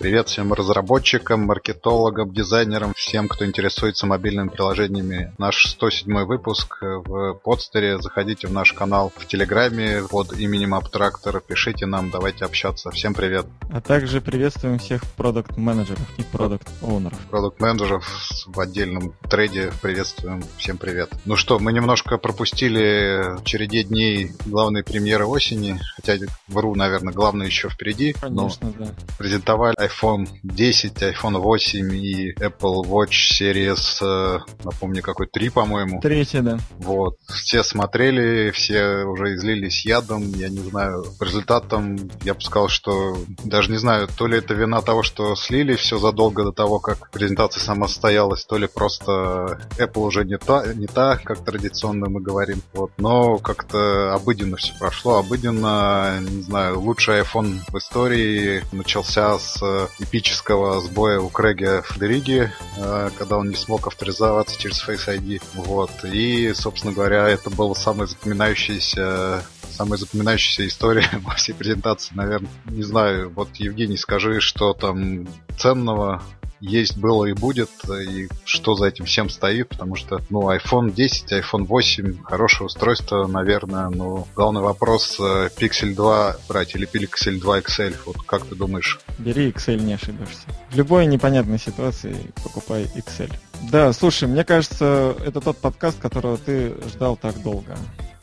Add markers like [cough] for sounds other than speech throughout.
Привет всем разработчикам, маркетологам, дизайнерам, всем, кто интересуется мобильными приложениями. Наш 107 выпуск в подстере. Заходите в наш канал в Телеграме под именем Абтрактор. Пишите нам, давайте общаться. Всем привет. А также приветствуем всех продукт-менеджеров и продукт-оунеров. Продукт-менеджеров в отдельном трейде приветствуем. Всем привет. Ну что, мы немножко пропустили в череде дней главной премьеры осени. Хотя, вру, наверное, главное еще впереди. Конечно, да. Презентовали iPhone 10, iPhone 8 и Apple Watch Series, э, напомню, какой 3, по-моему. Третий, да. Вот. Все смотрели, все уже излились ядом, я не знаю. По результатам я бы сказал, что даже не знаю, то ли это вина того, что слили все задолго до того, как презентация сама состоялась, то ли просто Apple уже не та, не та, как традиционно мы говорим. Вот. Но как-то обыденно все прошло, обыденно, не знаю, лучший iPhone в истории начался с эпического сбоя у Крэга Федериги, э, когда он не смог авторизоваться через Face ID. Вот. И, собственно говоря, это было самое запоминающееся самая запоминающаяся история [laughs] во всей презентации, наверное. Не знаю, вот, Евгений, скажи, что там ценного есть, было и будет, и что за этим всем стоит, потому что, ну, iPhone 10, iPhone 8, хорошее устройство, наверное, но главный вопрос, э, Pixel 2 брать или Pixel 2 XL, вот как ты думаешь? Бери XL, не ошибешься. В любой непонятной ситуации покупай XL. Да, слушай, мне кажется, это тот подкаст, которого ты ждал так долго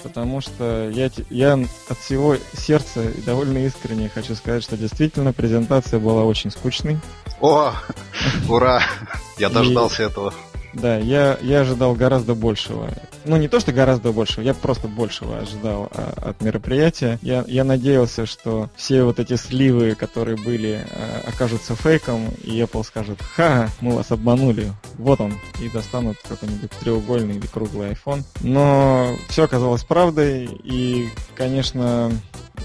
потому что я, я от всего сердца и довольно искренне хочу сказать, что действительно презентация была очень скучной. О, ура! Я дождался этого. Да, я, я ожидал гораздо большего. Ну, не то, что гораздо большего, я просто большего ожидал а, от мероприятия. Я, я надеялся, что все вот эти сливы, которые были, а, окажутся фейком, и Apple скажет, ха, мы вас обманули, вот он, и достанут какой-нибудь треугольный или круглый iPhone. Но все оказалось правдой, и, конечно,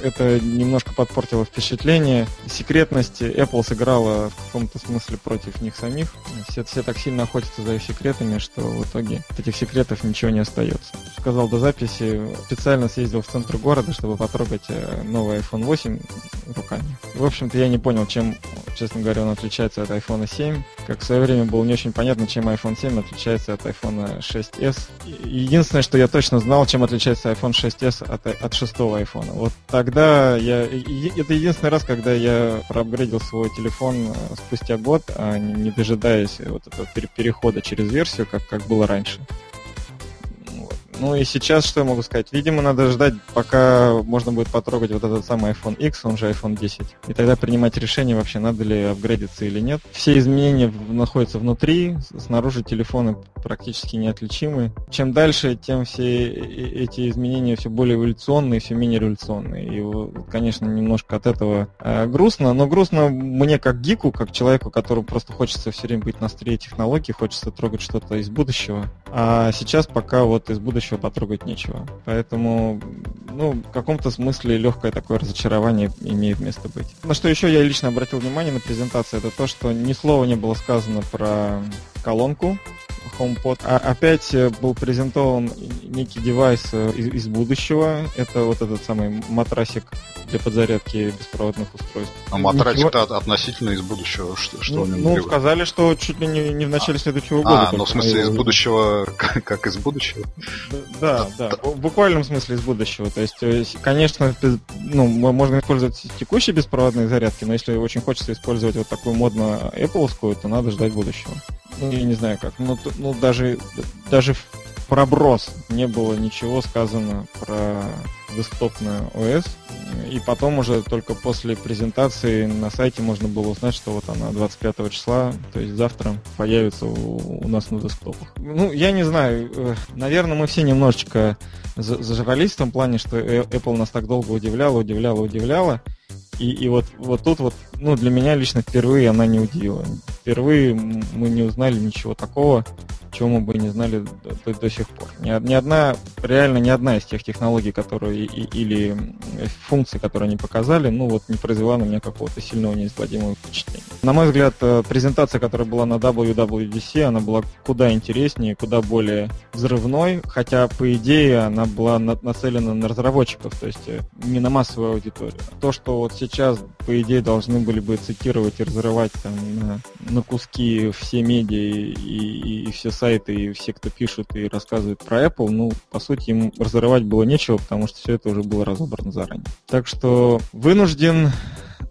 это немножко подпортило впечатление. Секретность Apple сыграла в каком-то смысле против них самих. Все, все так сильно охотятся за их секретами, что в итоге от этих секретов ничего не остается. Сказал до записи, специально съездил в центр города, чтобы потрогать э, новый iPhone 8 руками. В общем-то, я не понял, чем, честно говоря, он отличается от iPhone 7. Как в свое время было не очень понятно, чем iPhone 7 отличается от iPhone 6s. Единственное, что я точно знал, чем отличается iPhone 6s от, от 6 iPhone. Вот тогда я... Это единственный раз, когда я проапгрейдил свой телефон э, спустя год, а не дожидаясь вот этого перехода через версию, как, как было раньше. Ну и сейчас что я могу сказать? Видимо, надо ждать, пока можно будет потрогать вот этот самый iPhone X, он же iPhone 10. И тогда принимать решение вообще, надо ли апгрейдиться или нет. Все изменения находятся внутри, снаружи телефоны практически неотличимы. Чем дальше, тем все эти изменения все более эволюционные, все менее революционные. И, конечно, немножко от этого э, грустно, но грустно мне как гику, как человеку, которому просто хочется все время быть на острие технологий, хочется трогать что-то из будущего. А сейчас пока вот из будущего еще потрогать нечего. Поэтому, ну, в каком-то смысле легкое такое разочарование имеет место быть. На что еще я лично обратил внимание на презентации, это то, что ни слова не было сказано про колонку, HomePod. А опять э, был презентован некий девайс э, из, из будущего. Это вот этот самый матрасик для подзарядки беспроводных устройств. А матрасик-то Ничего... относительно из будущего. Что, что ну, ну сказали, что чуть ли не, не в начале а, следующего года. А, ну в смысле из будущего, [laughs] как, как из будущего? Да, да, да, в буквальном смысле из будущего. То есть, э, конечно, ну, можно использовать текущие беспроводные зарядки, но если очень хочется использовать вот такую модную Apple, то надо ждать будущего. Ну, я не знаю как. Ну, ну даже, даже в проброс не было ничего сказано про десктопную ОС. И потом уже только после презентации на сайте можно было узнать, что вот она 25 числа, то есть завтра, появится у, у нас на десктопах. Ну, я не знаю, э, наверное, мы все немножечко зажрались в том плане, что э, Apple нас так долго удивляла, удивляла, удивляла. И, и вот, вот тут вот, ну, для меня лично впервые она не удивила. Впервые мы не узнали ничего такого, чего мы бы не знали до, до сих пор. Ни, ни одна, реально ни одна из тех технологий, которые или функций, которые они показали, ну вот не произвела на меня какого-то сильного неизгладимого впечатления. На мой взгляд, э, презентация, которая была на WWDC, она была куда интереснее, куда более взрывной, хотя по идее она была нацелена на разработчиков, то есть э, не на массовую аудиторию. То, что вот сейчас, по идее, должны были бы цитировать и разрывать там на, на куски все медиа и, и, и все сайты, и все, кто пишут и рассказывают про Apple, ну, по сути, им разрывать было нечего, потому что все это уже было разобрано заранее. Так что вынужден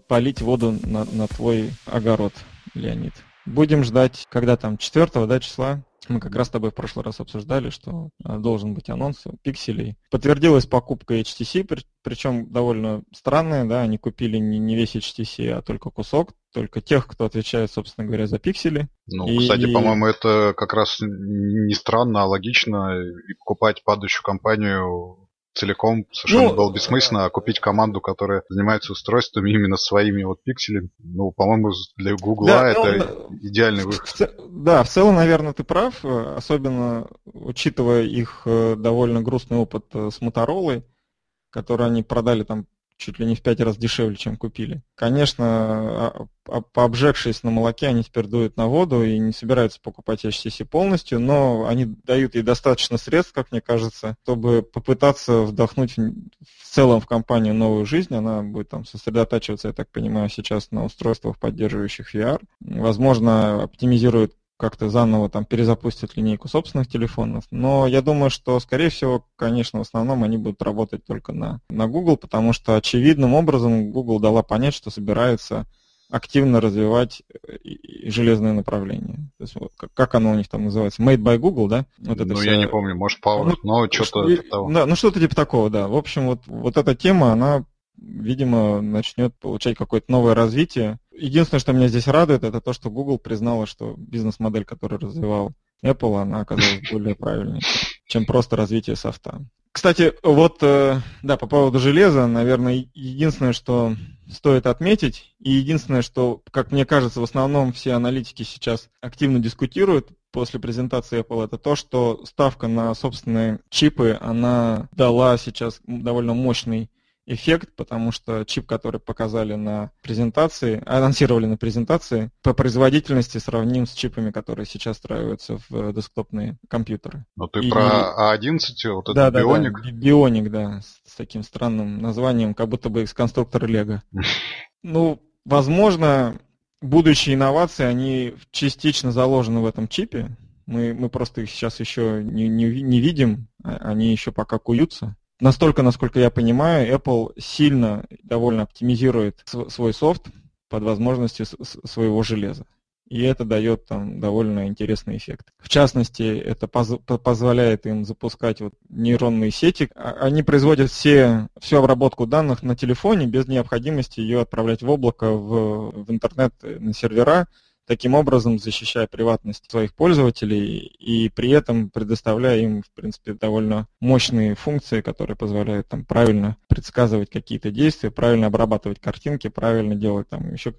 полить воду на, на твой огород, Леонид. Будем ждать, когда там, 4 да, числа мы как раз с тобой в прошлый раз обсуждали, что а, должен быть анонс пикселей. Подтвердилась покупка HTC, причем довольно странная, да, они купили не, не весь HTC, а только кусок, только тех, кто отвечает, собственно говоря, за пиксели. Ну, и, кстати, и... по-моему, это как раз не странно, а логично. И покупать падающую компанию целиком совершенно ну, было бессмысленно, а купить команду, которая занимается устройствами именно своими вот пикселями, ну, по-моему, для Гугла да, это ну, идеальный выход. В, да, в целом, наверное, ты прав, особенно учитывая их э, довольно грустный опыт э, с Моторолой, который они продали там чуть ли не в пять раз дешевле, чем купили. Конечно, а, а, пообжегшись на молоке, они теперь дуют на воду и не собираются покупать HTC полностью, но они дают ей достаточно средств, как мне кажется, чтобы попытаться вдохнуть в целом в компанию новую жизнь. Она будет там сосредотачиваться, я так понимаю, сейчас на устройствах, поддерживающих VR. Возможно, оптимизирует как-то заново там перезапустят линейку собственных телефонов. Но я думаю, что, скорее всего, конечно, в основном они будут работать только на, на Google, потому что очевидным образом Google дала понять, что собирается активно развивать э, железное направление. То есть, вот, как, оно у них там называется? Made by Google, да? Вот это ну, вся... я не помню, может, Power, ну, но что-то типа того. Да, ну, что-то типа такого, да. В общем, вот, вот эта тема, она видимо, начнет получать какое-то новое развитие. Единственное, что меня здесь радует, это то, что Google признала, что бизнес-модель, которую развивал Apple, она оказалась более правильной, чем просто развитие софта. Кстати, вот, э, да, по поводу железа, наверное, единственное, что стоит отметить, и единственное, что, как мне кажется, в основном все аналитики сейчас активно дискутируют после презентации Apple, это то, что ставка на собственные чипы, она дала сейчас довольно мощный эффект, потому что чип, который показали на презентации, анонсировали на презентации, по производительности сравним с чипами, которые сейчас встраиваются в десктопные компьютеры. Ну ты и... про A11, а вот да, это да, Bionic? Да, Bionic, да, с таким странным названием, как будто бы из конструктора Лего. [laughs] Ну, возможно, будущие инновации, они частично заложены в этом чипе. Мы, мы просто их сейчас еще не, не, не видим, а они еще пока куются. Настолько, насколько я понимаю, Apple сильно довольно оптимизирует свой софт под возможности своего железа. И это дает там довольно интересный эффект. В частности, это поз позволяет им запускать вот нейронные сети. А, они производят все, всю обработку данных на телефоне без необходимости ее отправлять в облако, в, в интернет, на сервера таким образом защищая приватность своих пользователей и при этом предоставляя им, в принципе, довольно мощные функции, которые позволяют там правильно предсказывать какие-то действия, правильно обрабатывать картинки, правильно делать там еще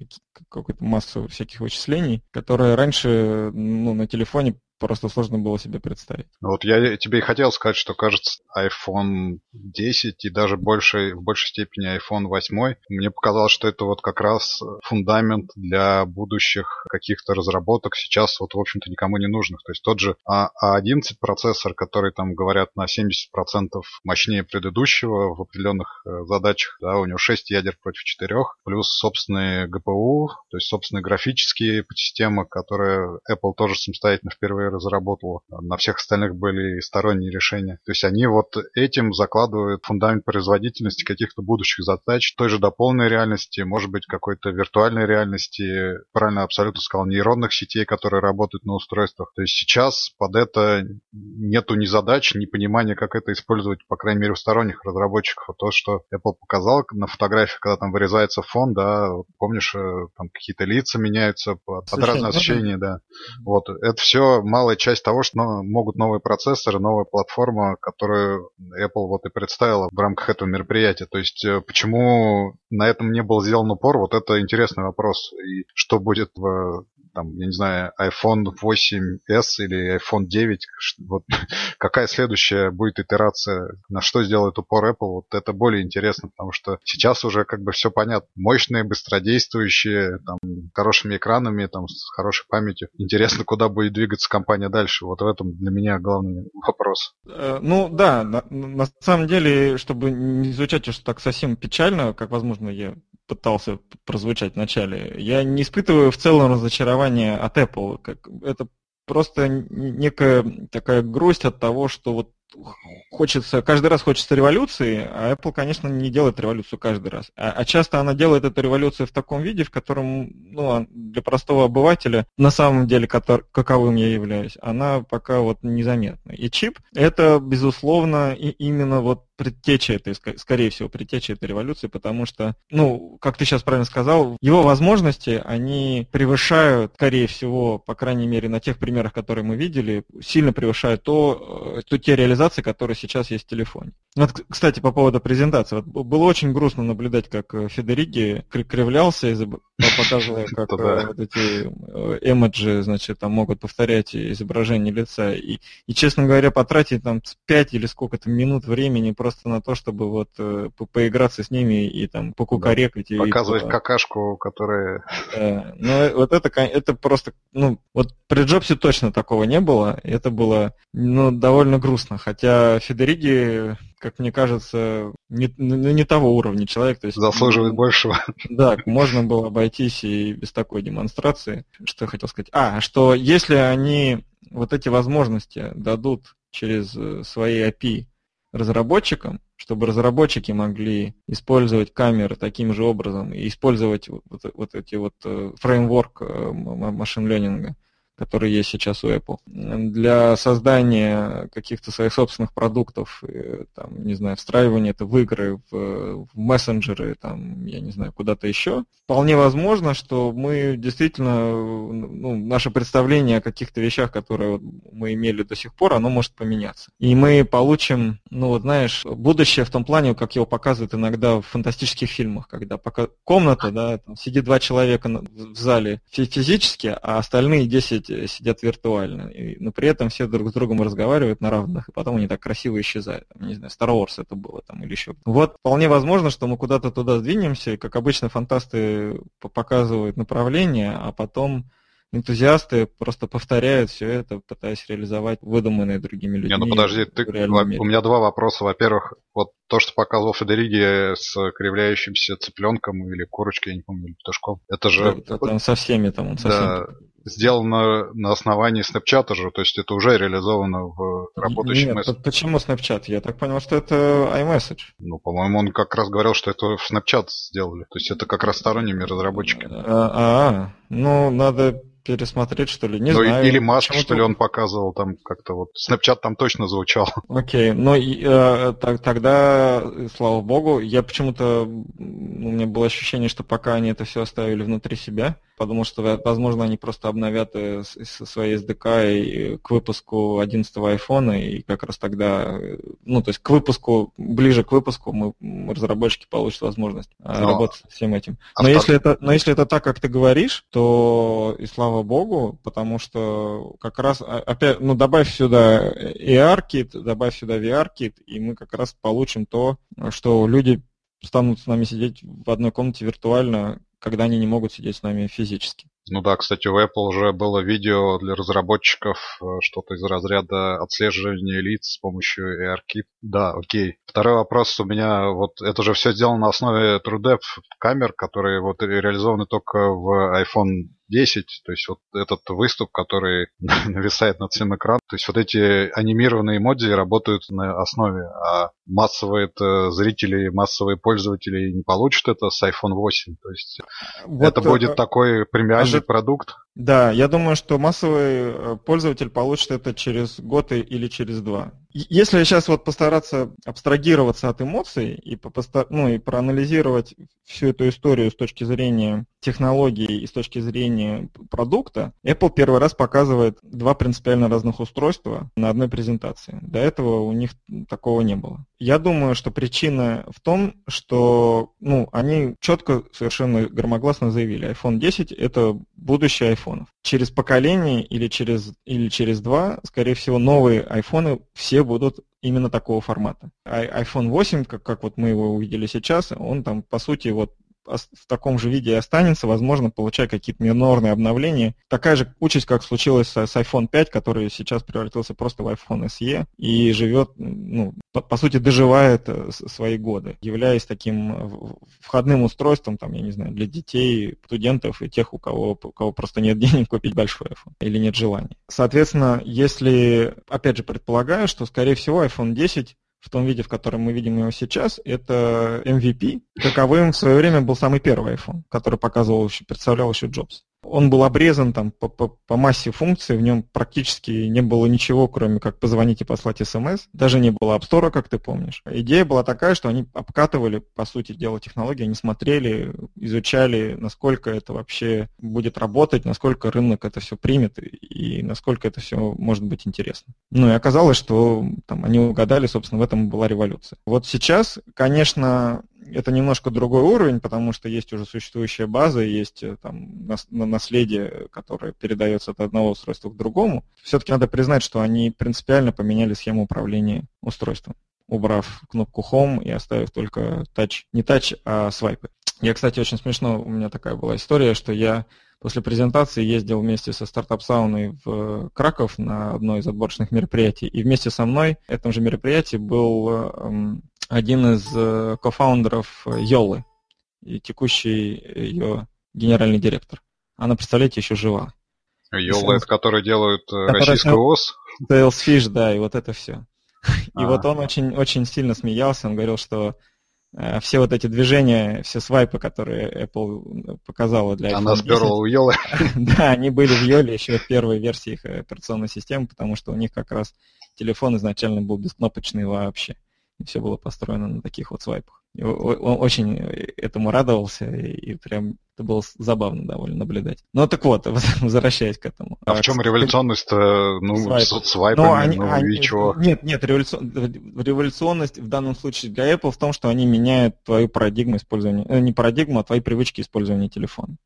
какую-то массу всяких вычислений, которые раньше ну, на телефоне просто сложно было себе представить. Ну вот я тебе и хотел сказать, что кажется iPhone 10 и даже больше, в большей степени iPhone 8, мне показалось, что это вот как раз фундамент для будущих каких-то разработок сейчас вот в общем-то никому не нужных. То есть тот же A11 процессор, который там говорят на 70% мощнее предыдущего в определенных э, задачах, да, у него 6 ядер против 4, плюс собственные GPU, то есть собственные графические системы, которые Apple тоже самостоятельно впервые разработала. На всех остальных были сторонние решения. То есть они вот этим закладывают фундамент производительности каких-то будущих задач, той же дополненной реальности, может быть, какой-то виртуальной реальности, правильно абсолютно сказал, нейронных сетей, которые работают на устройствах. То есть сейчас под это нету ни задач, ни понимания, как это использовать, по крайней мере, у сторонних разработчиков. То, что Apple показал на фотографии, когда там вырезается фон, да, помнишь, э, там какие-то лица меняются под, под разные освещения, да. Вот, это все малая часть того, что могут новые процессоры, новая платформа, которую Apple вот и представила в рамках этого мероприятия. То есть э, почему на этом не был сделан упор, вот это интересный вопрос. И что будет в там, я не знаю, iPhone 8s или iPhone 9, вот [laughs] какая следующая будет итерация, на что сделает упор Apple, вот это более интересно, потому что сейчас уже как бы все понятно. Мощные, быстродействующие, там, хорошими экранами, там, с хорошей памятью. Интересно, куда будет двигаться компания дальше. Вот в этом для меня главный вопрос. Э, ну да, на, на самом деле, чтобы не звучать уж так совсем печально, как, возможно, я пытался прозвучать вначале, я не испытываю в целом разочарования от Apple. Как, это просто некая такая грусть от того, что вот хочется, каждый раз хочется революции, а Apple, конечно, не делает революцию каждый раз. А, а часто она делает эту революцию в таком виде, в котором ну, а для простого обывателя, на самом деле, который, каковым я являюсь, она пока вот незаметна. И чип – это, безусловно, и именно вот предтеча этой, скорее всего, предтеча этой революции, потому что, ну, как ты сейчас правильно сказал, его возможности, они превышают, скорее всего, по крайней мере, на тех примерах, которые мы видели, сильно превышают то, э, то те реализации, которые сейчас есть в телефоне. Вот, кстати, по поводу презентации. Вот было очень грустно наблюдать, как э, Федериги кривлялся, [laughs] показывая, как э, вот эти эмоджи, значит, там могут повторять изображение лица. И, и, честно говоря, потратить там 5 или сколько-то минут времени просто на то, чтобы вот э, поиграться с ними и там покукарекать. Да, и, показывать и, какашку, которая... Да, ну вот это, это просто, ну, вот при Джобсе точно такого не было, это было, ну, довольно грустно, хотя Федериги как мне кажется, не, не того уровня человек. То есть, Заслуживает большего. Да, можно было обойтись и без такой демонстрации. Что я хотел сказать? А, что если они вот эти возможности дадут через э, свои API разработчикам, чтобы разработчики могли использовать камеры таким же образом и использовать вот, вот эти вот э, фреймворк э, машин-ленинга, который есть сейчас у Apple, для создания каких-то своих собственных продуктов, э, там, не знаю, встраивания это в игры, в, в мессенджеры, там, я не знаю, куда-то еще, вполне возможно, что мы действительно, ну, наше представление о каких-то вещах, которые мы имели до сих пор, оно может поменяться. И мы получим, ну вот знаешь, будущее в том плане, как его показывают иногда в фантастических фильмах, когда пока комната, да, там сидит два человека в зале физически, а остальные 10 сидеть, сидят виртуально. И, но при этом все друг с другом разговаривают на равных, и потом они так красиво исчезают. Там, не знаю, Star Wars это было там или еще. Вот вполне возможно, что мы куда-то туда сдвинемся, и, как обычно, фантасты показывают направление, а потом энтузиасты просто повторяют все это, пытаясь реализовать выдуманные другими людьми. Не, ну подожди, ты, у меня два вопроса. Во-первых, вот то, что показывал Федериги с кривляющимся цыпленком или курочкой, я не помню, или петушком, это же... Да, там со всеми там, он со да, всеми сделано на основании Snapchat же, то есть это уже реализовано в работающем Нет, почему Snapchat? Я так понял, что это iMessage. Ну, по-моему, он как раз говорил, что это в Snapchat сделали. То есть это как раз сторонними разработчиками. А, а, ну, надо пересмотреть, что ли, не ну, знаю. Или Маск, что ли, он показывал там как-то вот. Snapchat там точно звучал. [laughs] Окей, okay. ну э, так, тогда, слава богу, я почему-то, у меня было ощущение, что пока они это все оставили внутри себя, потому что, возможно, они просто обновят э, свои SDK к выпуску 11 iPhone, и как раз тогда, э, ну, то есть к выпуску, ближе к выпуску мы, разработчики получат возможность э, но, работать с всем этим. Но, автор... если это, но если это так, как ты говоришь, то и слава богу, потому что как раз, а, опять, ну, добавь сюда AR-кит, добавь сюда VR-кит, и мы как раз получим то, что люди станут с нами сидеть в одной комнате виртуально, когда они не могут сидеть с нами физически. Ну да, кстати, у Apple уже было видео для разработчиков, э, что-то из разряда отслеживания лиц с помощью ARKit. Да, окей. Второй вопрос у меня, вот это же все сделано на основе TrueDepth камер, которые вот реализованы только в iPhone 10, то есть вот этот выступ, который [laughs] нависает над всем экраном, то есть вот эти анимированные эмодзи работают на основе, а массовые это зрители, массовые пользователи не получат это с iPhone 8, то есть вот это будет а... такой премиальный ожи... продукт. Да, я думаю, что массовый э, пользователь получит это через год или через два. Если сейчас вот постараться абстрагироваться от эмоций и, ну, и проанализировать всю эту историю с точки зрения технологии и с точки зрения продукта, Apple первый раз показывает два принципиально разных устройства на одной презентации. До этого у них такого не было. Я думаю, что причина в том, что ну, они четко, совершенно громогласно заявили, iPhone 10 это будущее айфонов. Через поколение или через, или через два, скорее всего, новые айфоны все будут именно такого формата. iPhone 8, как, как вот мы его увидели сейчас, он там, по сути, вот в таком же виде и останется, возможно, получая какие-то минорные обновления. Такая же участь, как случилось с, iPhone 5, который сейчас превратился просто в iPhone SE и живет, ну, по, по сути, доживает э, свои годы, являясь таким входным устройством, там, я не знаю, для детей, студентов и тех, у кого, у кого просто нет [laughs] денег купить большой iPhone или нет желания. Соответственно, если, опять же, предполагаю, что, скорее всего, iPhone 10 в том виде, в котором мы видим его сейчас, это MVP. Таковым в свое время был самый первый iPhone, который показывал, представлял еще Джобс. Он был обрезан там по, по, по массе функций, в нем практически не было ничего, кроме как позвонить и послать смс. Даже не было App как ты помнишь. Идея была такая, что они обкатывали, по сути дела, технологии, они смотрели, изучали, насколько это вообще будет работать, насколько рынок это все примет и насколько это все может быть интересно. Ну и оказалось, что там, они угадали, собственно, в этом была революция. Вот сейчас, конечно, это немножко другой уровень, потому что есть уже существующая база, есть э, там наследие, которое передается от одного устройства к другому. Все-таки надо признать, что они принципиально поменяли схему управления устройством, убрав кнопку Home и оставив только тач, не тач, а свайпы. Я, кстати, очень смешно, у меня такая была история, что я после презентации ездил вместе со стартап-сауной в Краков на одно из отборочных мероприятий, и вместе со мной в этом же мероприятии был эм, один из э, кофаундеров Йолы, и текущий ее генеральный директор. Она, представляете, еще жива. Йола, это которые делают э, российскую ОС? Salesfish, да, и вот это все. [laughs] И вот он очень, очень сильно смеялся, он говорил, что э, все вот эти движения, все свайпы, которые Apple показала для iPhone Она сперла у Йолы. [laughs] Да, они были в Йоле еще в первой версии их операционной системы, потому что у них как раз телефон изначально был бескнопочный вообще. И все было построено на таких вот свайпах. И он очень этому радовался, и прям это было забавно довольно наблюдать. Ну так вот, [laughs] возвращаясь к этому. А, а в чем революционность-то? Ну, Свайп. с свайпами, ну, они, ну они, и чего? Нет, нет, революцион, революционность в данном случае для Apple в том, что они меняют твою парадигму использования, э, не парадигму, а твои привычки использования телефона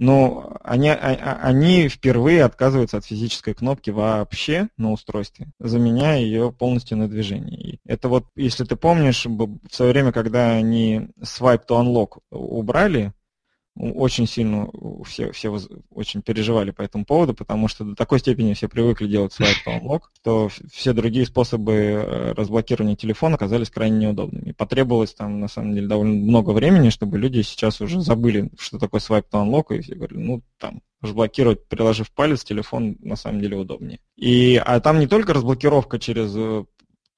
но они, а, а, они впервые отказываются от физической кнопки вообще на устройстве, заменяя ее полностью на движение. И это вот, если ты помнишь, в свое время, когда они Swipe to Unlock убрали, очень сильно все, все очень переживали по этому поводу, потому что до такой степени все привыкли делать swipe to unlock, что все другие способы э, разблокирования телефона оказались крайне неудобными. Потребовалось там, на самом деле, довольно много времени, чтобы люди сейчас уже забыли, что такое swipe to unlock, и все говорили, ну, там, разблокировать, приложив палец, телефон на самом деле удобнее. И, а там не только разблокировка через э,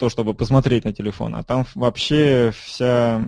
то, чтобы посмотреть на телефон, а там вообще вся,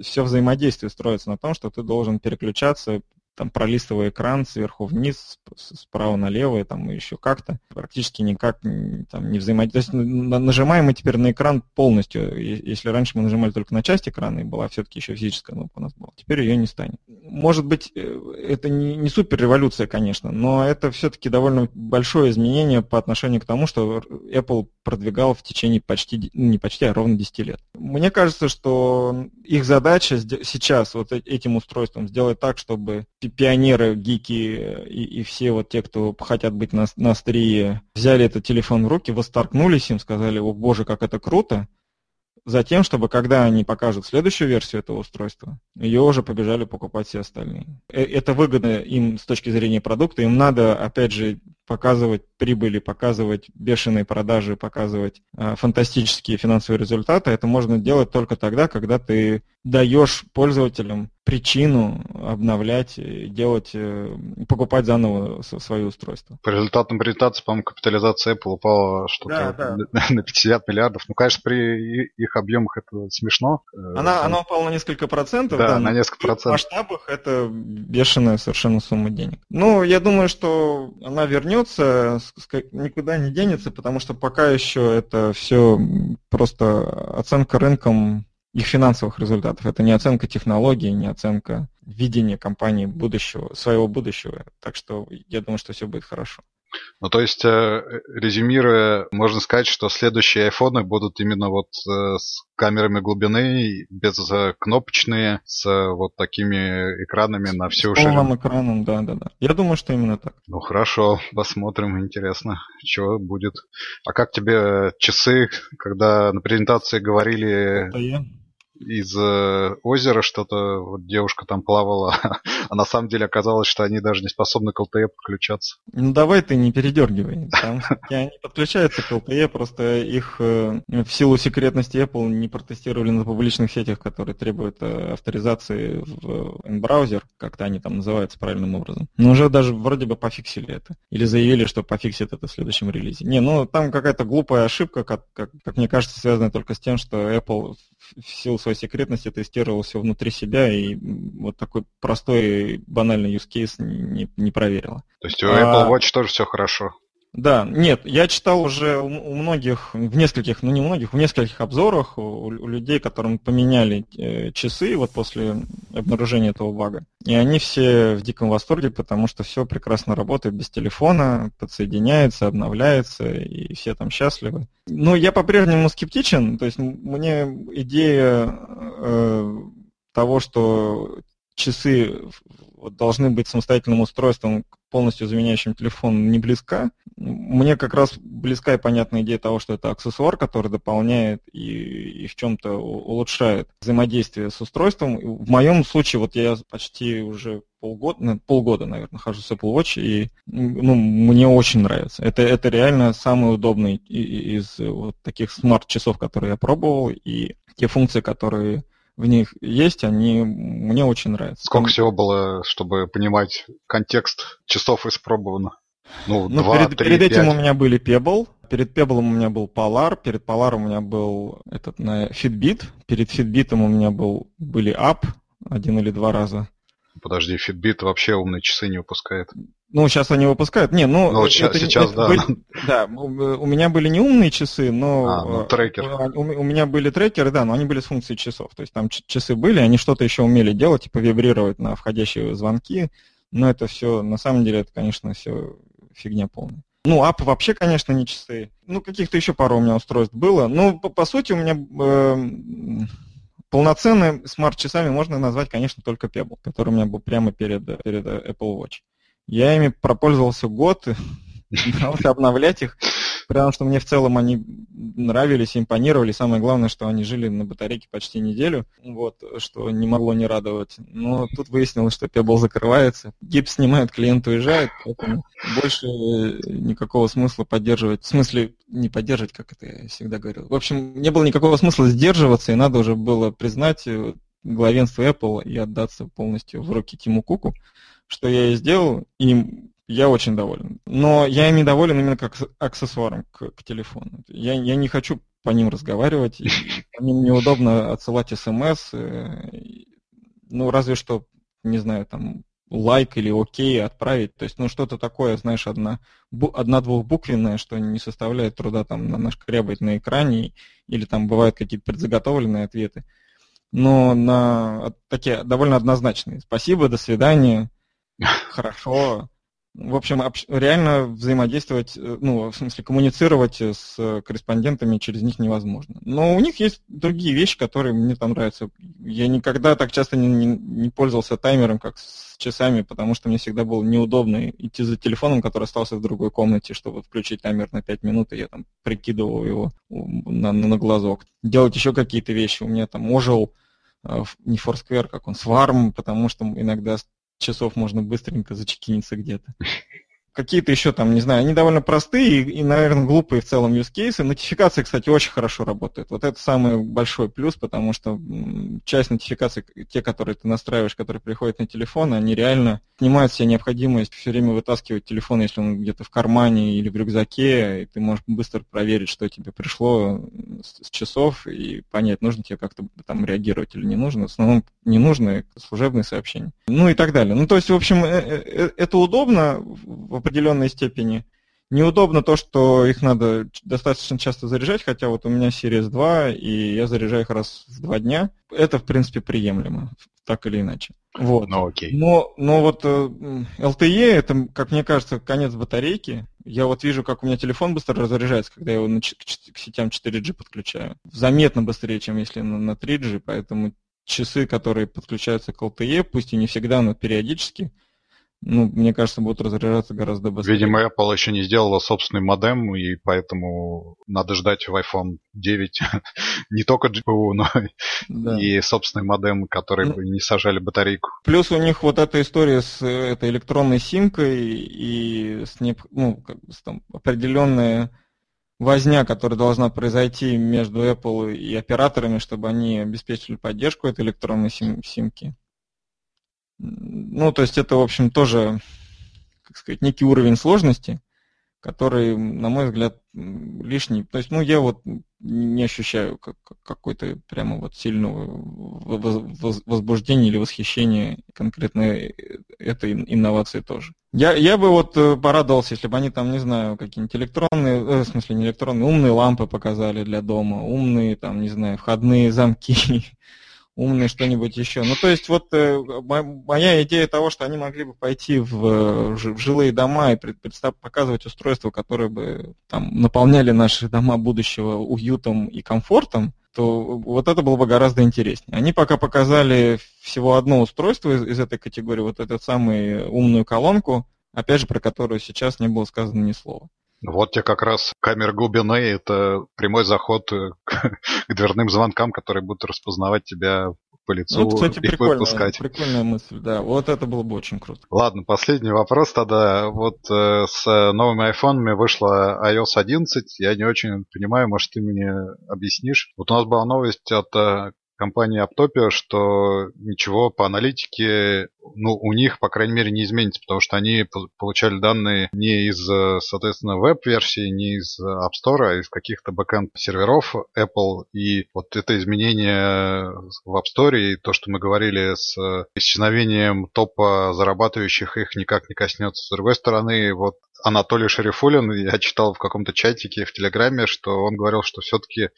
все взаимодействие строится на том, что ты должен переключаться там пролистывая экран сверху вниз, справа налево, и там еще как-то, практически никак там, не взаимодействует. То есть нажимаем мы теперь на экран полностью. Если раньше мы нажимали только на часть экрана, и была все-таки еще физическая кнопка у нас была, теперь ее не станет. Может быть, э, это не, не супер революция, конечно, но это все-таки довольно большое изменение по отношению к тому, что Apple продвигал в течение почти, ну, не почти, а ровно 10 лет. Мне кажется, что их задача сейчас вот э, этим устройством сделать так, чтобы пионеры, гики и, и все вот те, кто хотят быть на, на острие, взяли этот телефон в руки, восторгнулись им, сказали, о боже, как это круто, затем, чтобы когда они покажут следующую версию этого устройства, ее уже побежали покупать все остальные. Э, это выгодно им с точки зрения продукта, им надо, опять же, показывать прибыли, показывать бешеные продажи, показывать э, фантастические финансовые результаты. Это можно делать только тогда, когда ты даешь пользователям причину обновлять, делать, э, покупать заново свое устройство. По результатам презентации, по-моему, капитализация Apple упала что-то да, да. на 50 миллиардов. Ну, конечно, при их объемах это смешно. Э, она, Там... она упала на несколько процентов. Да, да на несколько процентов. В масштабах это бешеная совершенно сумма денег. Ну, я думаю, что она вернется, никуда не денется, потому что пока еще это все просто оценка рынком их финансовых результатов. Это не оценка технологии, не оценка видения компании будущего, своего будущего. Так что я думаю, что все будет хорошо. Ну, то есть, э, резюмируя, можно сказать, что следующие айфоны будут именно вот э, с камерами глубины, без э, кнопочные, с вот такими экранами на всю ширину. С полным экраном, да, да, да. Я думаю, что именно так. Ну, хорошо, посмотрим, интересно, что будет. А как тебе часы, когда на презентации говорили... Из э, озера что-то, вот девушка там плавала, [laughs] а на самом деле оказалось, что они даже не способны к LTE подключаться. Ну давай ты не передергивай. Там они подключаются к LTE, просто их э, в силу секретности Apple не протестировали на публичных сетях, которые требуют э, авторизации в браузер, как-то они там называются правильным образом. Но уже даже вроде бы пофиксили это. Или заявили, что пофиксят это в следующем релизе. Не, ну там какая-то глупая ошибка, как, как, как мне кажется, связанная только с тем, что Apple в силу своей секретности тестировал все внутри себя и вот такой простой банальный use case не, не проверила. То есть у Apple а Watch тоже все хорошо? Да, нет, я читал уже у многих, в нескольких, ну не у многих, в нескольких обзорах у, у людей, которым поменяли э, часы вот после обнаружения этого бага. И они все в диком восторге, потому что все прекрасно работает без телефона, подсоединяется, обновляется, и все там счастливы. Но я по-прежнему скептичен, то есть мне идея э, того, что часы должны быть самостоятельным устройством, полностью заменяющим телефон, не близка. Мне как раз близка и понятная идея того, что это аксессуар, который дополняет и, и в чем-то улучшает взаимодействие с устройством. В моем случае, вот я почти уже полгода, ну, полгода, наверное, нахожусь с Apple Watch, и ну, мне очень нравится. Это, это реально самый удобный из вот таких смарт-часов, которые я пробовал, и те функции, которые в них есть, они мне очень нравятся. Сколько Там... всего было, чтобы понимать контекст часов испробовано? Ну, ну 2, перед, 3, перед этим у меня были Pebble, перед Pebble у меня был Polar, перед Polar у меня был этот на Fitbit, перед Fitbit у меня был были Up один или два раза. Подожди, Fitbit вообще умные часы не выпускает. Ну, сейчас они выпускают. Не, ну, ну сейчас, это, сейчас это да. Были, да, у меня были не умные часы, но... А, ну, трекер. У, у меня были трекеры, да, но они были с функцией часов. То есть там часы были, они что-то еще умели делать, типа вибрировать на входящие звонки. Но это все, на самом деле, это, конечно, все фигня полная. Ну, ап вообще, конечно, не часы. Ну, каких-то еще пару у меня устройств было. Ну, по, по сути, у меня э, полноценными смарт-часами можно назвать, конечно, только Pebble, который у меня был прямо перед, перед Apple Watch. Я ими пропользовался год, [laughs] пытался обновлять их, потому что мне в целом они нравились, импонировали. Самое главное, что они жили на батарейке почти неделю, вот, что не могло не радовать. Но тут выяснилось, что Pebble закрывается, гипс снимают, клиент уезжает, поэтому больше никакого смысла поддерживать, в смысле не поддерживать, как это я всегда говорил. В общем, не было никакого смысла сдерживаться, и надо уже было признать главенство Apple и отдаться полностью в руки Тиму Куку что я и сделал, и я очень доволен. Но я ими доволен именно как аксессуаром к, к телефону. Я, я не хочу по ним разговаривать, и [laughs] по ним неудобно отсылать смс. Э, ну, разве что, не знаю, там лайк или окей отправить. То есть, ну, что-то такое, знаешь, одна, одна-двухбуквенная, что не составляет труда там нашкрябать на экране, или там бывают какие-то предзаготовленные ответы. Но на такие довольно однозначные. Спасибо, до свидания, [laughs] хорошо. В общем, реально взаимодействовать, э, ну, в смысле, коммуницировать с корреспондентами через них невозможно. Но у них есть другие вещи, которые мне там нравятся. Я никогда так часто не, не, не пользовался таймером, как с часами, потому что мне всегда было неудобно идти за телефоном, который остался в другой комнате, чтобы включить таймер на 5 минут, и я там прикидывал его на, на глазок. Делать еще какие-то вещи. У меня там ожил э, не Foursquare, как он, Swarm, потому что иногда часов можно быстренько зачекиниться где-то. Какие-то еще там, не знаю, они довольно простые и, и, наверное, глупые в целом use cases. Нотификации, кстати, очень хорошо работают. Вот это самый большой плюс, потому что часть нотификаций, те, которые ты настраиваешь, которые приходят на телефон, они реально снимают себе необходимость все время вытаскивать телефон, если он где-то в кармане или в рюкзаке, и ты можешь быстро проверить, что тебе пришло с, с часов и понять, нужно тебе как-то там реагировать или не нужно. В основном не нужно служебные сообщения. Ну и так далее. Ну, то есть, в общем, э, э, э, это удобно определенной степени. Неудобно то, что их надо достаточно часто заряжать, хотя вот у меня Series 2, и я заряжаю их раз в два дня. Это, в принципе, приемлемо. так или иначе. Вот. Ну, окей. Но, но вот э, LTE, это, как мне кажется, конец батарейки. Я вот вижу, как у меня телефон быстро разряжается, когда я его на, к, к сетям 4G подключаю. Заметно быстрее, чем если на, на 3G, поэтому часы, которые подключаются к LTE, пусть и не всегда, но периодически, ну, мне кажется, будут разряжаться гораздо быстрее. Видимо, Apple еще не сделала собственный модем, и поэтому надо ждать в iPhone 9 [laughs] не только GPU, но да. и собственный модем, который ну, бы не сажали батарейку. Плюс у них вот эта история с э, этой электронной симкой и с, не, ну, как бы, там, определенная возня, которая должна произойти между Apple и операторами, чтобы они обеспечили поддержку этой электронной сим симки. Ну, то есть это, в общем, тоже, как сказать, некий уровень сложности, который, на мой взгляд, лишний. То есть, ну, я вот не ощущаю какой-то прямо вот сильного возбуждения или восхищения конкретно этой инновации тоже. Я, я бы вот э, порадовался, если бы они там, не знаю, какие-нибудь электронные, э, в смысле не электронные, умные лампы показали для дома, умные, там, не знаю, входные замки, [laughs] умные что-нибудь еще. Ну, то есть вот э, моя идея того, что они могли бы пойти в, в жилые дома и показывать устройства, которые бы там наполняли наши дома будущего уютом и комфортом, то вот это было бы гораздо интереснее. Они пока показали всего одно устройство из, из этой категории, вот эту самую умную колонку, опять же, про которую сейчас не было сказано ни слова. Вот тебе как раз камера глубины – это прямой заход к, [laughs] к дверным звонкам, которые будут распознавать тебя по лицу ну, кстати, и выпускать. Прикольная мысль, да. Вот это было бы очень круто. Ладно, последний вопрос тогда. Вот э, с новыми айфонами вышла iOS 11. Я не очень понимаю, может, ты мне объяснишь. Вот у нас была новость от э, компании Aptopia, что ничего по аналитике, ну, у них, по крайней мере, не изменится, потому что они получали данные не из, соответственно, веб-версии, не из App Store, а из каких-то бэкэнд серверов Apple. И вот это изменение в App Store и то, что мы говорили с исчезновением топа зарабатывающих, их никак не коснется. С другой стороны, вот Анатолий Шарифулин, я читал в каком-то чатике в Телеграме, что он говорил, что все-таки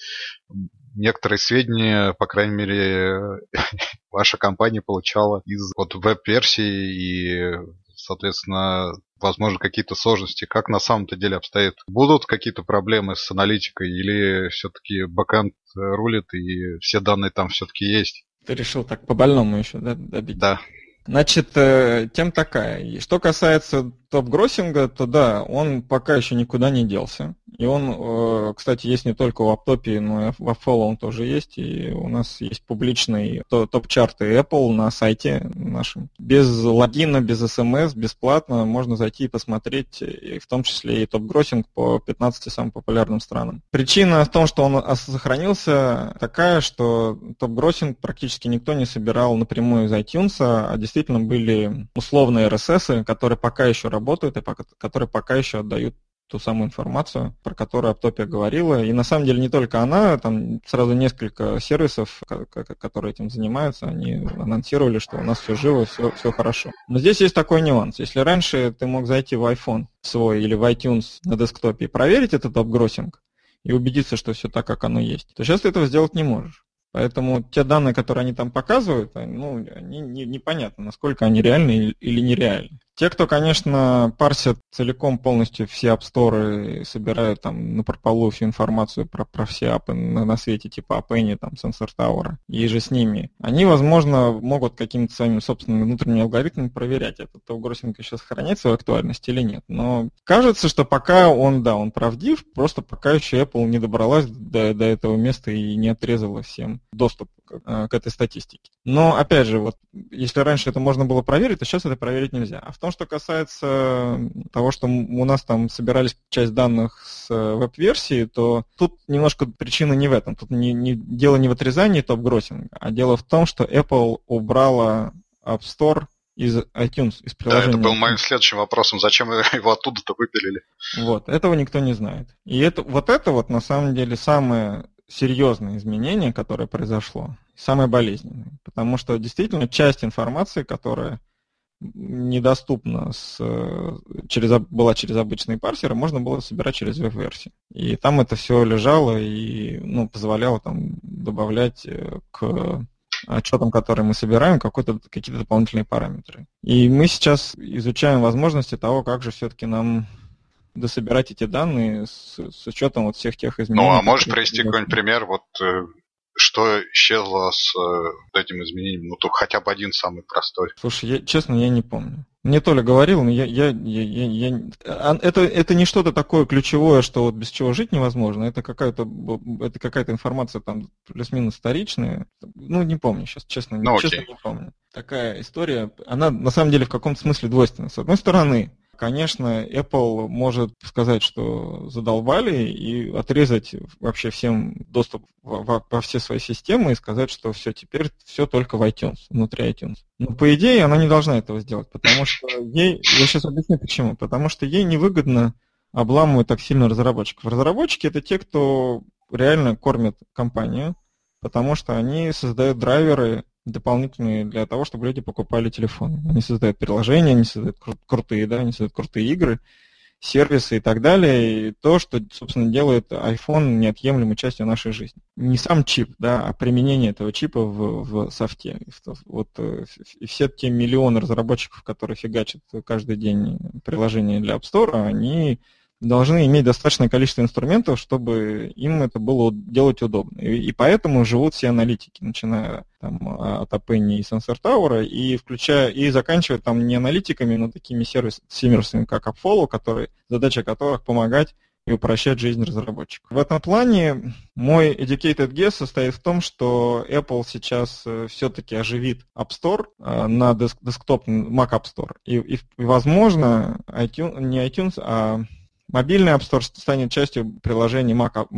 некоторые сведения, по крайней мере, [laughs] ваша компания получала из вот веб-версии и, соответственно, возможно, какие-то сложности. Как на самом-то деле обстоит? Будут какие-то проблемы с аналитикой или все-таки бэкэнд рулит и все данные там все-таки есть? Ты решил так по-больному еще, да, добить? Да. Значит, э, тем такая. Что касается топ-гроссинга, то да, он пока еще никуда не делся. И он, э, кстати, есть не только в Аптопе, но и в Apple он тоже есть. И у нас есть публичный топ-чарты Apple на сайте нашем. Без логина, без смс, бесплатно можно зайти и посмотреть, и в том числе и топ-гроссинг по 15 самым популярным странам. Причина в том, что он сохранился такая, что топ-гроссинг практически никто не собирал напрямую из iTunes, а действительно были условные RSS, которые пока еще работают и которые пока еще отдают ту самую информацию, про которую Аптопия говорила. И на самом деле не только она, там сразу несколько сервисов, которые этим занимаются, они анонсировали, что у нас все живо, все, все хорошо. Но здесь есть такой нюанс. Если раньше ты мог зайти в iPhone свой или в iTunes на десктопе и проверить этот апгроссинг, и убедиться, что все так, как оно есть, то сейчас ты этого сделать не можешь. Поэтому те данные, которые они там показывают, ну, они не, непонятно, насколько они реальны или нереальны. Те, кто, конечно, парсят целиком полностью все App и собирают там на прополу всю информацию про, про все апы на, на свете, типа App там, Sensor Tower, и же с ними, они, возможно, могут какими-то своими собственными внутренними алгоритмами проверять, этот топ-гроссинг еще сохраняет свою актуальность или нет. Но кажется, что пока он, да, он правдив, просто пока еще Apple не добралась до, до этого места и не отрезала всем доступ к, к этой статистике. Но, опять же, вот если раньше это можно было проверить, то сейчас это проверить нельзя. А в том, что касается того, что у нас там собирались часть данных с э, веб-версии, то тут немножко причина не в этом. Тут не, не, дело не в отрезании топ-гроссинга, а дело в том, что Apple убрала App Store из iTunes, из приложения. Да, это был моим следующим вопросом, зачем [laughs] его оттуда-то выпилили. Вот, этого никто не знает. И это, вот это вот на самом деле самое серьезное изменение, которое произошло, самое болезненное. Потому что действительно часть информации, которая недоступна с, через, была через обычные парсеры, можно было собирать через веб-версии. И там это все лежало и ну, позволяло там добавлять э, к отчетам, которые мы собираем, какие-то дополнительные параметры. И мы сейчас изучаем возможности того, как же все-таки нам дособирать эти данные с, с учетом вот всех тех изменений. Ну, а можешь привести какой-нибудь пример, вот э, что исчезло с э, этим изменением? Ну, только хотя бы один самый простой. Слушай, я, честно, я не помню. Мне Толя говорил, но я, я, я, я, я... А, это, это не что-то такое ключевое, что вот без чего жить невозможно. Это какая-то, это какая-то информация там плюс-минус вторичная. Ну, не помню сейчас, честно, ну, честно не помню. Такая история, она на самом деле в каком-то смысле двойственна. С одной стороны, Конечно, Apple может сказать, что задолбали и отрезать вообще всем доступ во, во все свои системы и сказать, что все, теперь все только в iTunes, внутри iTunes. Но по идее она не должна этого сделать, потому что ей, я сейчас объясню почему, потому что ей невыгодно обламывать так сильно разработчиков. Разработчики это те, кто реально кормят компанию, потому что они создают драйверы дополнительные для того, чтобы люди покупали телефоны. Они создают приложения, они создают кру- крутые, да, они создают крутые игры, сервисы и так далее. И то, что, собственно, делает iPhone неотъемлемой частью нашей жизни. Не сам чип, да, а применение этого чипа в, в софте. Вот э, и все те миллионы разработчиков, которые фигачат каждый день приложения для App Store, они должны иметь достаточное количество инструментов, чтобы им это было делать удобно. И, и поэтому живут все аналитики, начиная там, а, от Apenny и Sensor Tower, и включая и заканчивая там не аналитиками, но такими сервис, сервисами, как AppFollow, которые, задача которых помогать и упрощать жизнь разработчиков. В этом плане мой educated guess состоит в том, что Apple сейчас э, все-таки оживит App Store э, на десктоп Mac App Store. И, и, и возможно, iTunes, не iTunes, а Мобильный App Store станет частью приложений Mac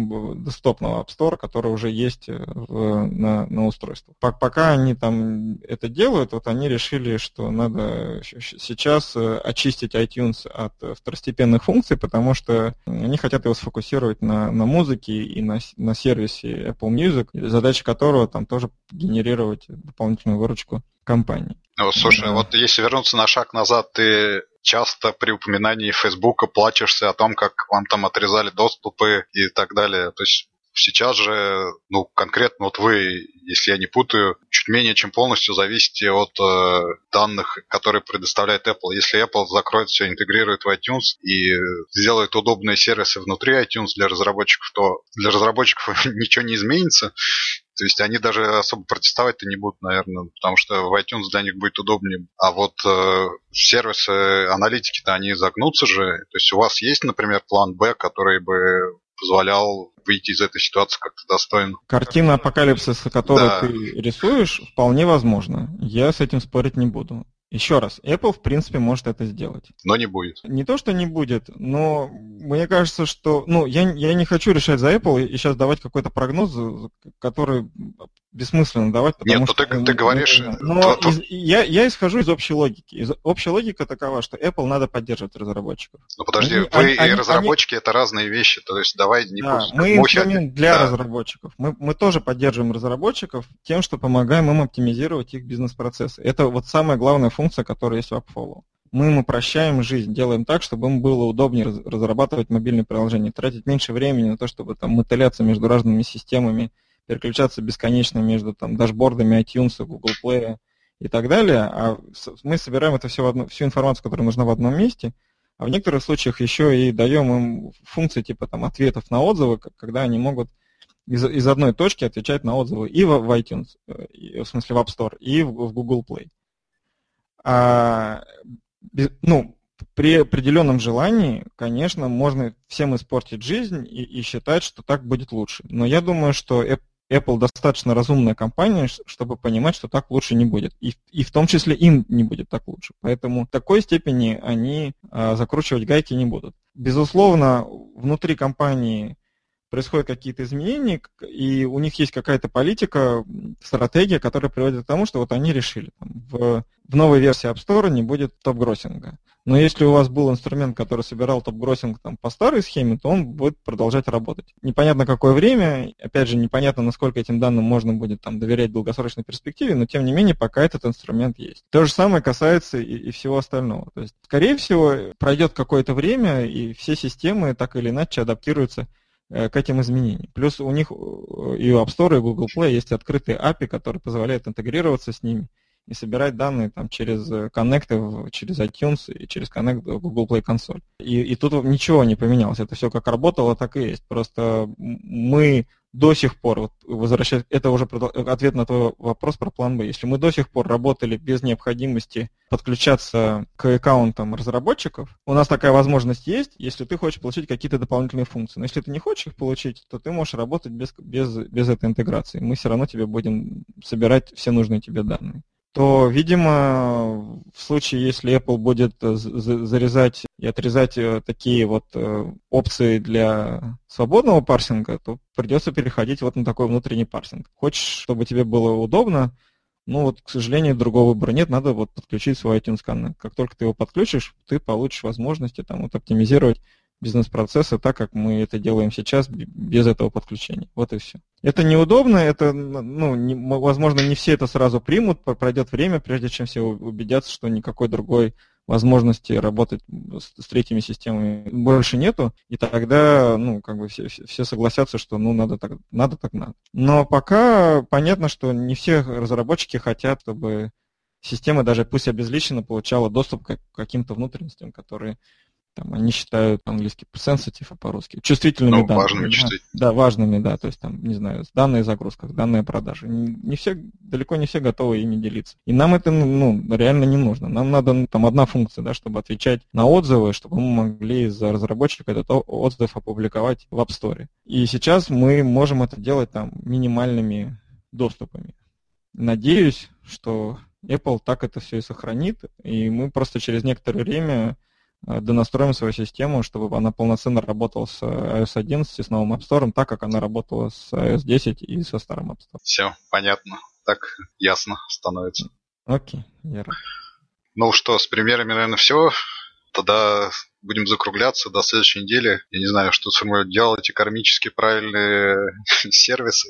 десктопного App Store, который уже есть э, в, на, на устройствах. Пока они там это делают, вот они решили, что надо сейчас э, очистить iTunes от второстепенных функций, потому что они хотят его сфокусировать на, на музыке и на, на сервисе Apple Music, задача которого там тоже генерировать дополнительную выручку компании. Ну, слушай, да. вот если вернуться на шаг назад, ты часто при упоминании Фейсбука плачешься о том, как вам там отрезали доступы и так далее. То есть сейчас же, ну, конкретно вот вы, если я не путаю, чуть менее чем полностью зависите от э, данных, которые предоставляет Apple. Если Apple закроет все, интегрирует в iTunes и сделает удобные сервисы внутри iTunes для разработчиков, то для разработчиков [laughs] ничего не изменится. То есть они даже особо протестовать-то не будут, наверное, потому что в iTunes для них будет удобнее. А вот э, сервисы аналитики-то они загнутся же. То есть у вас есть, например, план Б, который бы позволял выйти из этой ситуации как-то достойно. Картина апокалипсиса, которую да. ты рисуешь, вполне возможно. Я с этим спорить не буду. Еще раз, Apple, в принципе, может это сделать. Но не будет. Не то, что не будет, но мне кажется, что... Ну, я, я не хочу решать за Apple и сейчас давать какой-то прогноз, который бессмысленно давать, потому Нет, что... Нет, ты, ты говоришь... Но то, из, я, я исхожу из общей логики. Из, общая логика такова, что Apple надо поддерживать разработчиков. Ну подожди, они, вы они, и разработчики они... это разные вещи, то есть давай не да, будем... Мы инструмент для да. разработчиков. Мы, мы тоже поддерживаем разработчиков тем, что помогаем им оптимизировать их бизнес-процессы. Это вот самая главная функция, которая есть в AppFollow мы им упрощаем жизнь, делаем так, чтобы им было удобнее разрабатывать мобильные приложения, тратить меньше времени на то, чтобы там мотыляться между разными системами, переключаться бесконечно между там, дашбордами iTunes, Google Play и так далее, а мы собираем это все в одну, всю информацию, которая нужна в одном месте, а в некоторых случаях еще и даем им функции типа там, ответов на отзывы, когда они могут из, из одной точки отвечать на отзывы и в, в iTunes, э, в смысле в App Store, и в, в Google Play. А, без, ну, при определенном желании, конечно, можно всем испортить жизнь и, и считать, что так будет лучше. Но я думаю, что Apple достаточно разумная компания, чтобы понимать, что так лучше не будет. И, и в том числе им не будет так лучше. Поэтому в такой степени они а, закручивать гайки не будут. Безусловно, внутри компании происходят какие-то изменения, и у них есть какая-то политика, стратегия, которая приводит к тому, что вот они решили, там, в, в новой версии App Store не будет топ-гроссинга. Но если у вас был инструмент, который собирал топ-гроссинг там, по старой схеме, то он будет продолжать работать. Непонятно какое время, опять же, непонятно, насколько этим данным можно будет там, доверять в долгосрочной перспективе, но тем не менее пока этот инструмент есть. То же самое касается и, и всего остального. То есть, скорее всего, пройдет какое-то время, и все системы так или иначе адаптируются к этим изменениям. Плюс у них и у App Store, и Google Play есть открытый API, который позволяет интегрироваться с ними и собирать данные там через коннекты, через iTunes и через Connect Google Play консоль. И, и тут ничего не поменялось. Это все как работало, так и есть. Просто мы до сих пор, вот возвращаясь, это уже ответ на твой вопрос про план Б. Если мы до сих пор работали без необходимости подключаться к аккаунтам разработчиков, у нас такая возможность есть, если ты хочешь получить какие-то дополнительные функции. Но если ты не хочешь их получить, то ты можешь работать без, без, без этой интеграции. Мы все равно тебе будем собирать все нужные тебе данные то, видимо, в случае, если Apple будет зарезать и отрезать э, такие вот э, опции для свободного парсинга, то придется переходить вот на такой внутренний парсинг. Хочешь, чтобы тебе было удобно, ну вот, к сожалению, другого выбора нет, надо вот подключить свой iTunes Connect. Как только ты его подключишь, ты получишь возможности там вот оптимизировать бизнес-процессы так, как мы это делаем сейчас, без этого подключения. Вот и все. Это неудобно, это, ну, не, возможно, не все это сразу примут, пройдет время, прежде чем все убедятся, что никакой другой возможности работать с, с третьими системами больше нету, и тогда, ну, как бы все, все согласятся, что, ну, надо так, надо так надо. Но пока понятно, что не все разработчики хотят, чтобы система, даже пусть обезличенно, получала доступ к каким-то внутренностям, которые там, они считают английский sensitive, а по-русски чувствительными ну, данными. Важными, да, да, важными, да, то есть там, не знаю, данные загрузках, данные продажи. Не, все, далеко не все готовы ими делиться. И нам это, ну, реально не нужно. Нам надо ну, там одна функция, да, чтобы отвечать на отзывы, чтобы мы могли за разработчика этот отзыв опубликовать в App Store. И сейчас мы можем это делать там минимальными доступами. Надеюсь, что Apple так это все и сохранит, и мы просто через некоторое время донастроим свою систему, чтобы она полноценно работала с iOS 11, с новым App Store, так как она работала с iOS 10 и со старым App Store. Все, понятно. Так ясно становится. Окей, я рад. Ну что, с примерами, наверное, все. Тогда будем закругляться до следующей недели. Я не знаю, что сформулировать. Делайте кармически правильные [laughs] сервисы,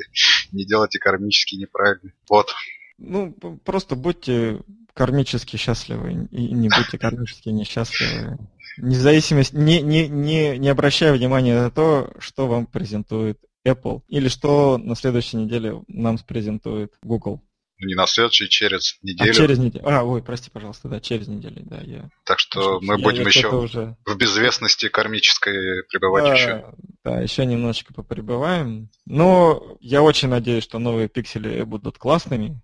не делайте кармически неправильные. Вот. Ну, просто будьте кармически счастливы и не будьте кармически несчастливы. Независимость, не, не, не, не обращая внимания на то, что вам презентует Apple или что на следующей неделе нам презентует Google. Не на следующей, через неделю. А, через неделю. А, ой, прости, пожалуйста, да, через неделю, да. Я... Так что мы я будем еще уже... в безвестности кармической пребывать да, еще. Да, еще немножечко попребываем. Но я очень надеюсь, что новые пиксели будут классными.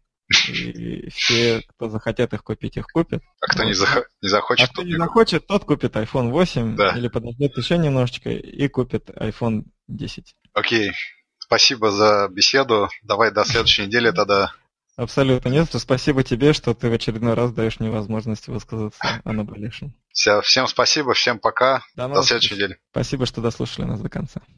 И все, кто захотят их купить, их купят. А кто не, зах- не захочет, а кто не захочет, тот купит iPhone 8 да. или подождет еще немножечко и купит iPhone 10. Окей. Спасибо за беседу. Давай до следующей [laughs] недели тогда. Абсолютно нет. Спасибо тебе, что ты в очередной раз даешь мне возможность высказаться о наболевшем. Все, всем спасибо, всем пока. До, до следующей недели. Спасибо, что дослушали нас до конца.